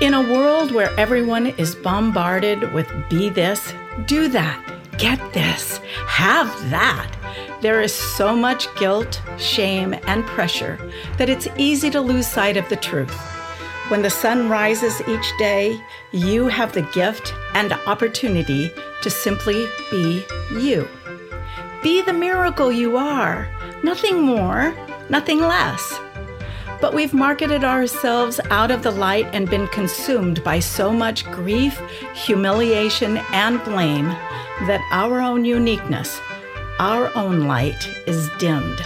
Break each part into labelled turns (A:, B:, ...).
A: In a world where everyone is bombarded with be this, do that, get this, have that, there is so much guilt, shame, and pressure that it's easy to lose sight of the truth. When the sun rises each day, you have the gift and opportunity to simply be you. Be the miracle you are, nothing more, nothing less. But we've marketed ourselves out of the light and been consumed by so much grief, humiliation, and blame that our own uniqueness, our own light is dimmed.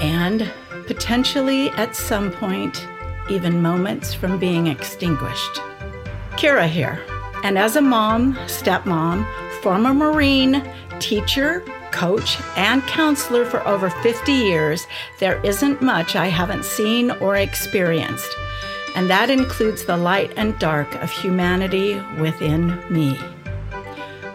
A: And potentially at some point, even moments from being extinguished. Kira here, and as a mom, stepmom, former Marine, teacher, coach, and counselor for over 50 years, there isn't much I haven't seen or experienced. And that includes the light and dark of humanity within me.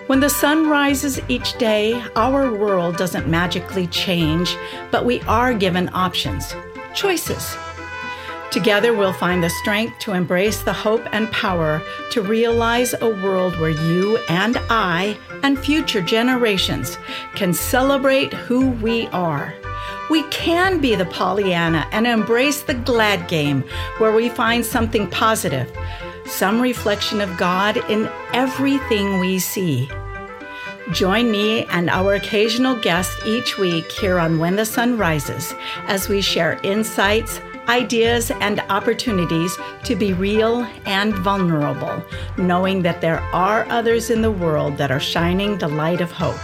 A: When the sun rises each day, our world doesn't magically change, but we are given options, choices. Together, we'll find the strength to embrace the hope and power to realize a world where you and I and future generations can celebrate who we are. We can be the Pollyanna and embrace the glad game where we find something positive, some reflection of God in everything we see. Join me and our occasional guest each week here on When the Sun Rises as we share insights ideas, and opportunities to be real and vulnerable, knowing that there are others in the world that are shining the light of hope.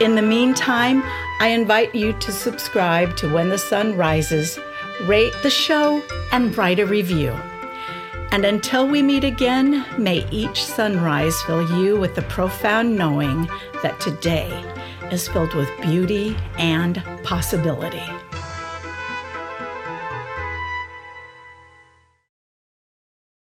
A: In the meantime, I invite you to subscribe to When the Sun Rises, rate the show, and write a review. And until we meet again, may each sunrise fill you with the profound knowing that today is filled with beauty and possibility.